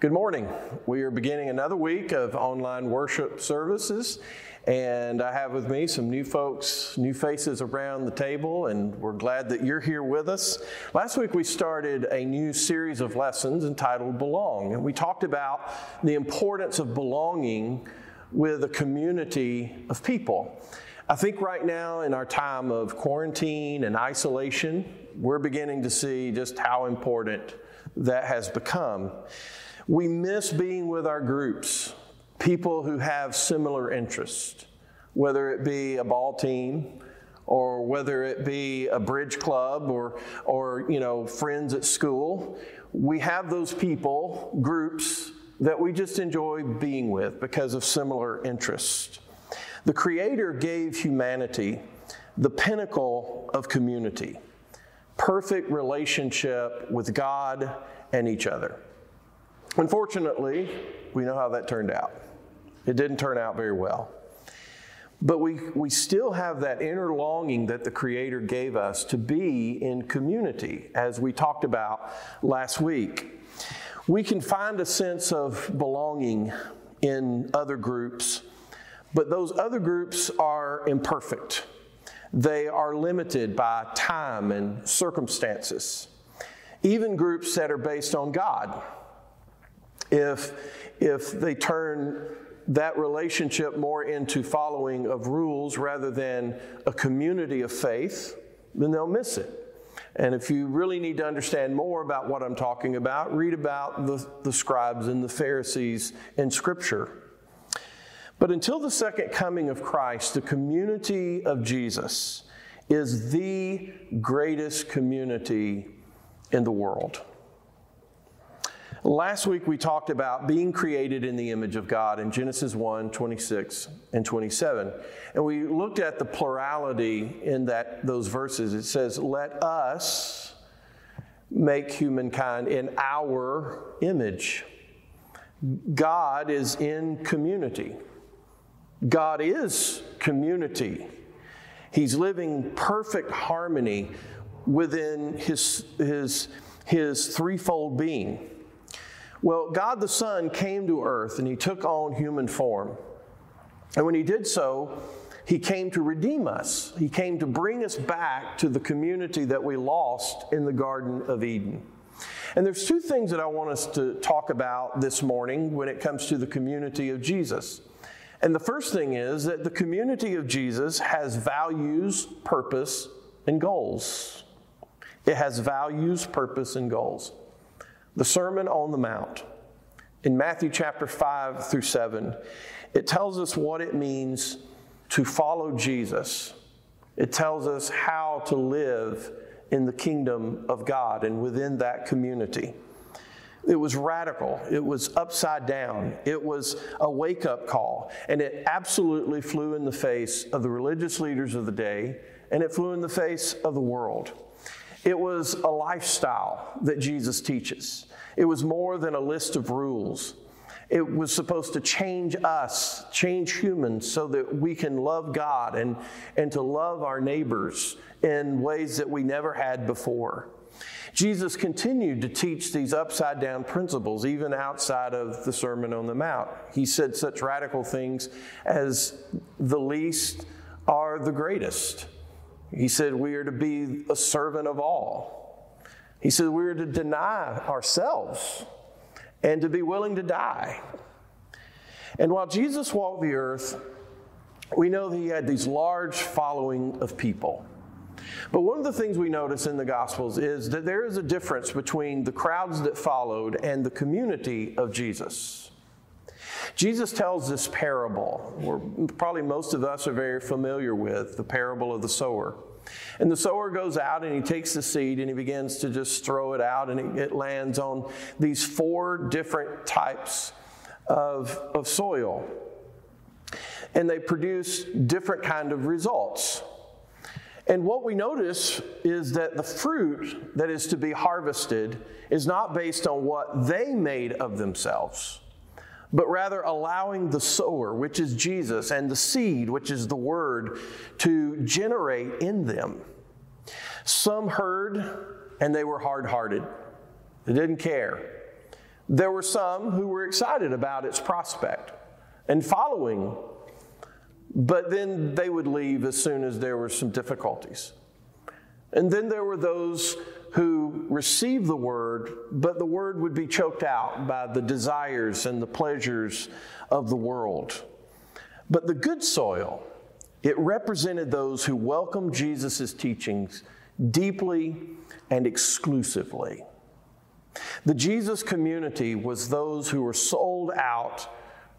Good morning. We are beginning another week of online worship services, and I have with me some new folks, new faces around the table, and we're glad that you're here with us. Last week we started a new series of lessons entitled Belong, and we talked about the importance of belonging with a community of people. I think right now, in our time of quarantine and isolation, we're beginning to see just how important that has become. We miss being with our groups, people who have similar interests, whether it be a ball team or whether it be a bridge club or, or you know, friends at school. We have those people, groups, that we just enjoy being with because of similar interests. The Creator gave humanity the pinnacle of community, perfect relationship with God and each other. Unfortunately, we know how that turned out. It didn't turn out very well. But we, we still have that inner longing that the Creator gave us to be in community, as we talked about last week. We can find a sense of belonging in other groups, but those other groups are imperfect. They are limited by time and circumstances. Even groups that are based on God if, if they turn that relationship more into following of rules rather than a community of faith, then they'll miss it. And if you really need to understand more about what I'm talking about, read about the, the scribes and the Pharisees in Scripture. But until the second coming of Christ, the community of Jesus is the greatest community in the world. Last week we talked about being created in the image of God in Genesis 1 26 and 27. And we looked at the plurality in that, those verses. It says, Let us make humankind in our image. God is in community. God is community. He's living perfect harmony within his, his, his threefold being. Well, God the Son came to earth and he took on human form. And when he did so, he came to redeem us. He came to bring us back to the community that we lost in the Garden of Eden. And there's two things that I want us to talk about this morning when it comes to the community of Jesus. And the first thing is that the community of Jesus has values, purpose, and goals. It has values, purpose, and goals the Sermon on the Mount, in Matthew chapter 5 through 7, it tells us what it means to follow Jesus. It tells us how to live in the kingdom of God and within that community. It was radical. It was upside down. It was a wake up call. And it absolutely flew in the face of the religious leaders of the day, and it flew in the face of the world. It was a lifestyle that Jesus teaches. It was more than a list of rules. It was supposed to change us, change humans, so that we can love God and, and to love our neighbors in ways that we never had before. Jesus continued to teach these upside down principles even outside of the Sermon on the Mount. He said such radical things as the least are the greatest. He said we are to be a servant of all. He said we're to deny ourselves and to be willing to die. And while Jesus walked the earth, we know that he had these large following of people. But one of the things we notice in the Gospels is that there is a difference between the crowds that followed and the community of Jesus. Jesus tells this parable, where probably most of us are very familiar with the parable of the sower. And the sower goes out and he takes the seed and he begins to just throw it out, and it, lands on these four different types of, of soil. And they produce different kind of results. And what we notice is that the fruit that is to be harvested is not based on what they made of themselves but rather allowing the sower, which is Jesus, and the seed, which is the word, to generate in them. Some heard and they were hard hearted, they didn't care. There were some who were excited about its prospect and following, but then they would leave as soon as there were some difficulties. And then there were those who received the word, but the word would be choked out by the desires and the pleasures of the world. But the good soil, it represented those who welcomed Jesus' teachings deeply and exclusively. The Jesus community was those who were sold out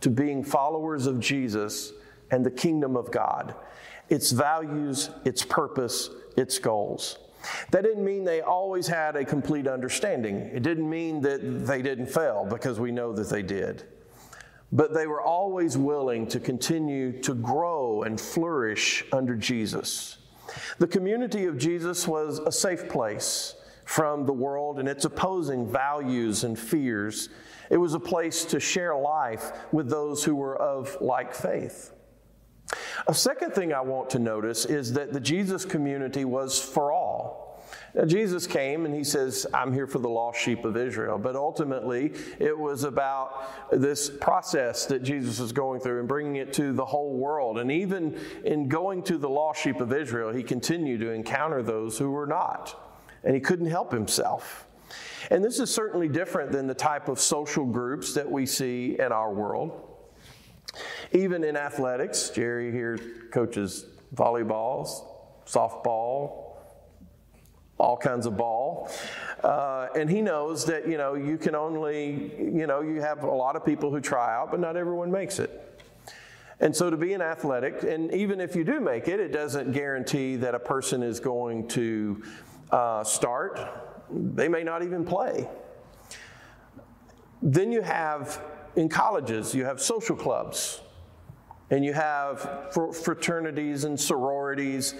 to being followers of Jesus and the kingdom of God, its values, its purpose, its goals. That didn't mean they always had a complete understanding. It didn't mean that they didn't fail, because we know that they did. But they were always willing to continue to grow and flourish under Jesus. The community of Jesus was a safe place from the world and its opposing values and fears. It was a place to share life with those who were of like faith. A second thing I want to notice is that the Jesus community was for all. Now, Jesus came and he says, I'm here for the lost sheep of Israel. But ultimately, it was about this process that Jesus was going through and bringing it to the whole world. And even in going to the lost sheep of Israel, he continued to encounter those who were not and he couldn't help himself. And this is certainly different than the type of social groups that we see in our world. Even in athletics, Jerry here coaches volleyball, softball, all kinds of ball. Uh, and he knows that, you know, you can only, you know, you have a lot of people who try out, but not everyone makes it. And so to be an athletic, and even if you do make it, it doesn't guarantee that a person is going to uh, start, they may not even play. Then you have in colleges, you have social clubs, and you have fraternities and sororities,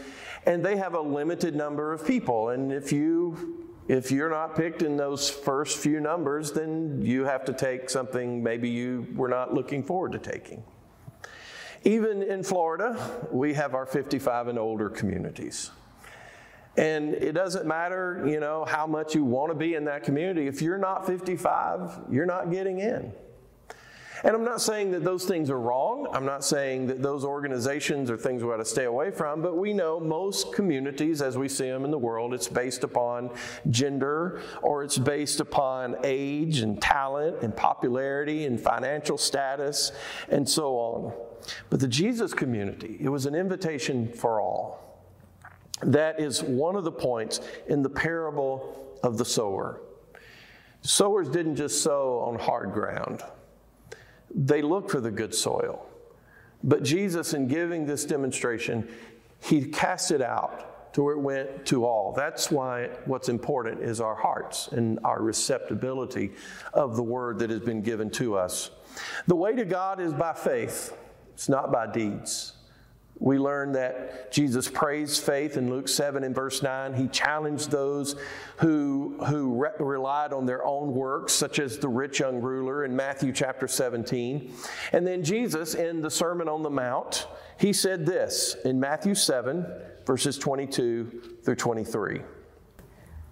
and they have a limited number of people. And if you if you're not picked in those first few numbers, then you have to take something maybe you were not looking forward to taking. Even in Florida, we have our 55 and older communities. And it doesn't matter, you know, how much you want to be in that community. If you're not 55, you're not getting in. And I'm not saying that those things are wrong. I'm not saying that those organizations are things we ought to stay away from, but we know most communities, as we see them in the world, it's based upon gender or it's based upon age and talent and popularity and financial status and so on. But the Jesus community, it was an invitation for all. That is one of the points in the parable of the sower. Sowers didn't just sow on hard ground, they look for the good soil. But Jesus, in giving this demonstration, he cast it out to where it went to all. That's why what's important is our hearts and our receptibility of the word that has been given to us. The way to God is by faith, it's not by deeds. We learn that Jesus praised faith in Luke 7 and verse 9. He challenged those who, who re- relied on their own works, such as the rich young ruler in Matthew chapter 17. And then Jesus, in the Sermon on the Mount, he said this in Matthew 7, verses 22 through 23.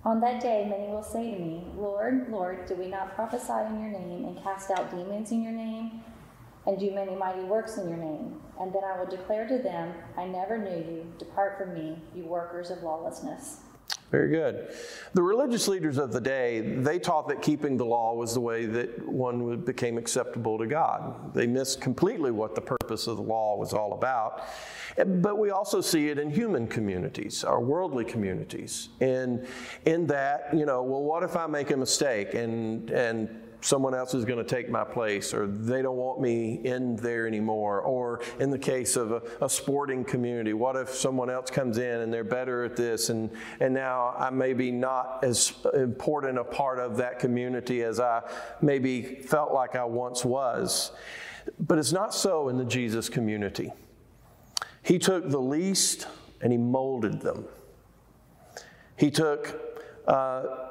On that day, many will say to me, Lord, Lord, did we not prophesy in your name and cast out demons in your name? And do many mighty works in your name. And then I will declare to them, I never knew you. Depart from me, you workers of lawlessness. Very good. The religious leaders of the day, they taught that keeping the law was the way that one became acceptable to God. They missed completely what the purpose of the law was all about. But we also see it in human communities, our worldly communities. And in that, you know, well, what if I make a mistake and and someone else is going to take my place, or they don't want me in there anymore. Or in the case of a, a, sporting community, what if someone else comes in and they're better at this, and, and now I may be not as important a part of that community as I maybe felt like I once was. But it's not so in the Jesus community. He took the least and he molded them. He took uh,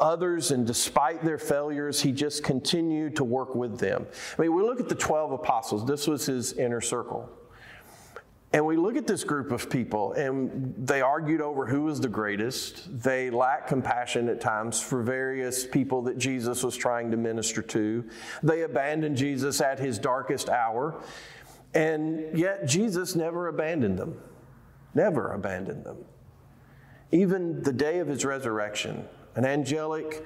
others, and despite their failures, he just continued to work with them. I mean, we look at the 12 apostles, this was his inner circle. And we look at this group of people, and they argued over who was the greatest. They lacked compassion at times for various people that Jesus was trying to minister to. They abandoned Jesus at his darkest hour. And yet, Jesus never abandoned them, never abandoned them. Even the day of his resurrection, an angelic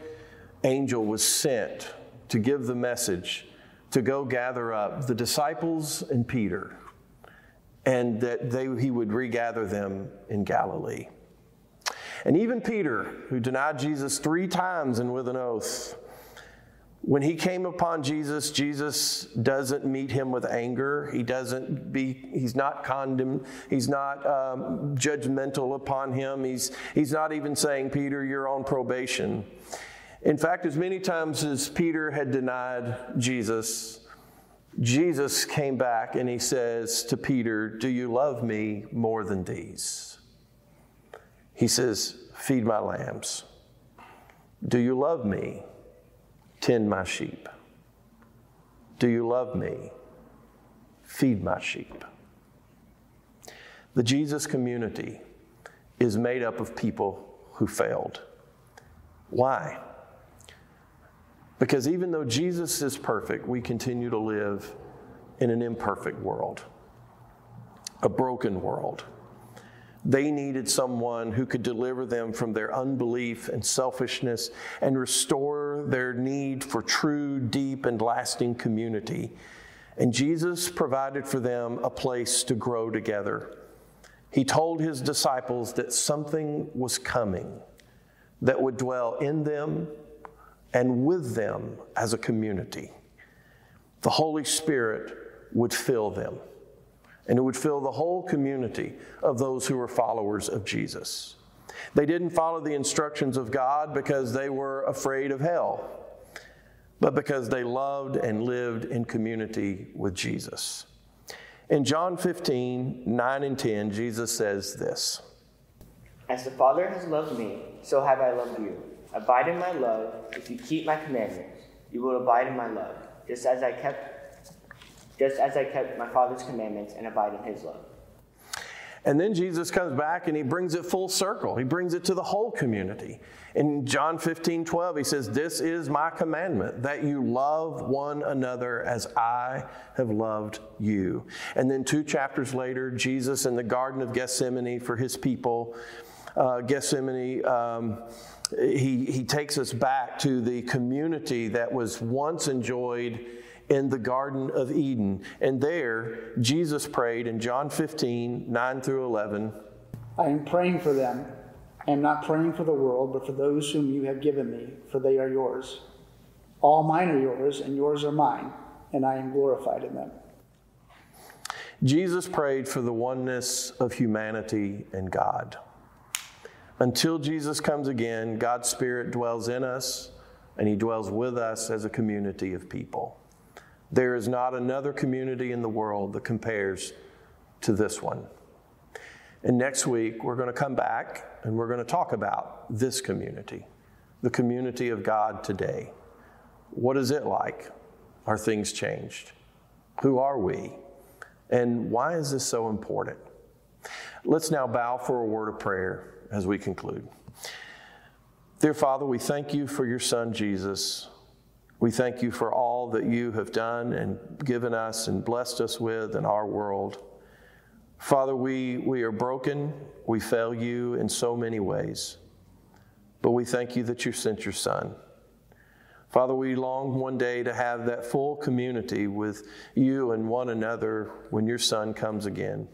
angel was sent to give the message to go gather up the disciples and Peter and that they, he would regather them in Galilee. And even Peter, who denied Jesus three times and with an oath, when he came upon Jesus, Jesus doesn't meet him with anger. He doesn't be, he's not condemned. He's not um, judgmental upon him. He's, he's not even saying, Peter, you're on probation. In fact, as many times as Peter had denied Jesus, Jesus came back and he says to Peter, Do you love me more than these? He says, Feed my lambs. Do you love me? Tend my sheep. Do you love me? Feed my sheep. The Jesus community is made up of people who failed. Why? Because even though Jesus is perfect, we continue to live in an imperfect world, a broken world. They needed someone who could deliver them from their unbelief and selfishness and restore their need for true, deep, and lasting community. And Jesus provided for them a place to grow together. He told his disciples that something was coming that would dwell in them and with them as a community. The Holy Spirit would fill them, and it would fill the whole community of those who were followers of Jesus. They didn't follow the instructions of God because they were afraid of hell, but because they loved and lived in community with Jesus. In John 15, 9 and 10, Jesus says this As the Father has loved me, so have I loved you. Abide in my love. If you keep my commandments, you will abide in my love, just as I kept just as I kept my Father's commandments and abide in his love. And then Jesus comes back and he brings it full circle. He brings it to the whole community. In John 15, 12, he says, This is my commandment, that you love one another as I have loved you. And then two chapters later, Jesus in the Garden of Gethsemane for his people, uh, Gethsemane. Um, he, he takes us back to the community that was once enjoyed in the Garden of Eden. And there, Jesus prayed in John 15, 9 through 11. I am praying for them. I am not praying for the world, but for those whom you have given me, for they are yours. All mine are yours, and yours are mine, and I am glorified in them. Jesus prayed for the oneness of humanity and God. Until Jesus comes again, God's Spirit dwells in us and He dwells with us as a community of people. There is not another community in the world that compares to this one. And next week, we're going to come back and we're going to talk about this community, the community of God today. What is it like? Are things changed? Who are we? And why is this so important? Let's now bow for a word of prayer as we conclude. Dear Father, we thank you for your Son, Jesus. We thank you for all that you have done and given us and blessed us with in our world. Father, we, we are broken. We fail you in so many ways. But we thank you that you sent your Son. Father, we long one day to have that full community with you and one another when your Son comes again.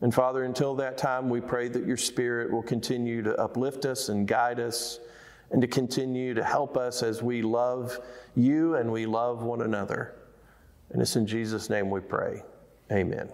And Father, until that time, we pray that your Spirit will continue to uplift us and guide us and to continue to help us as we love you and we love one another. And it's in Jesus' name we pray. Amen.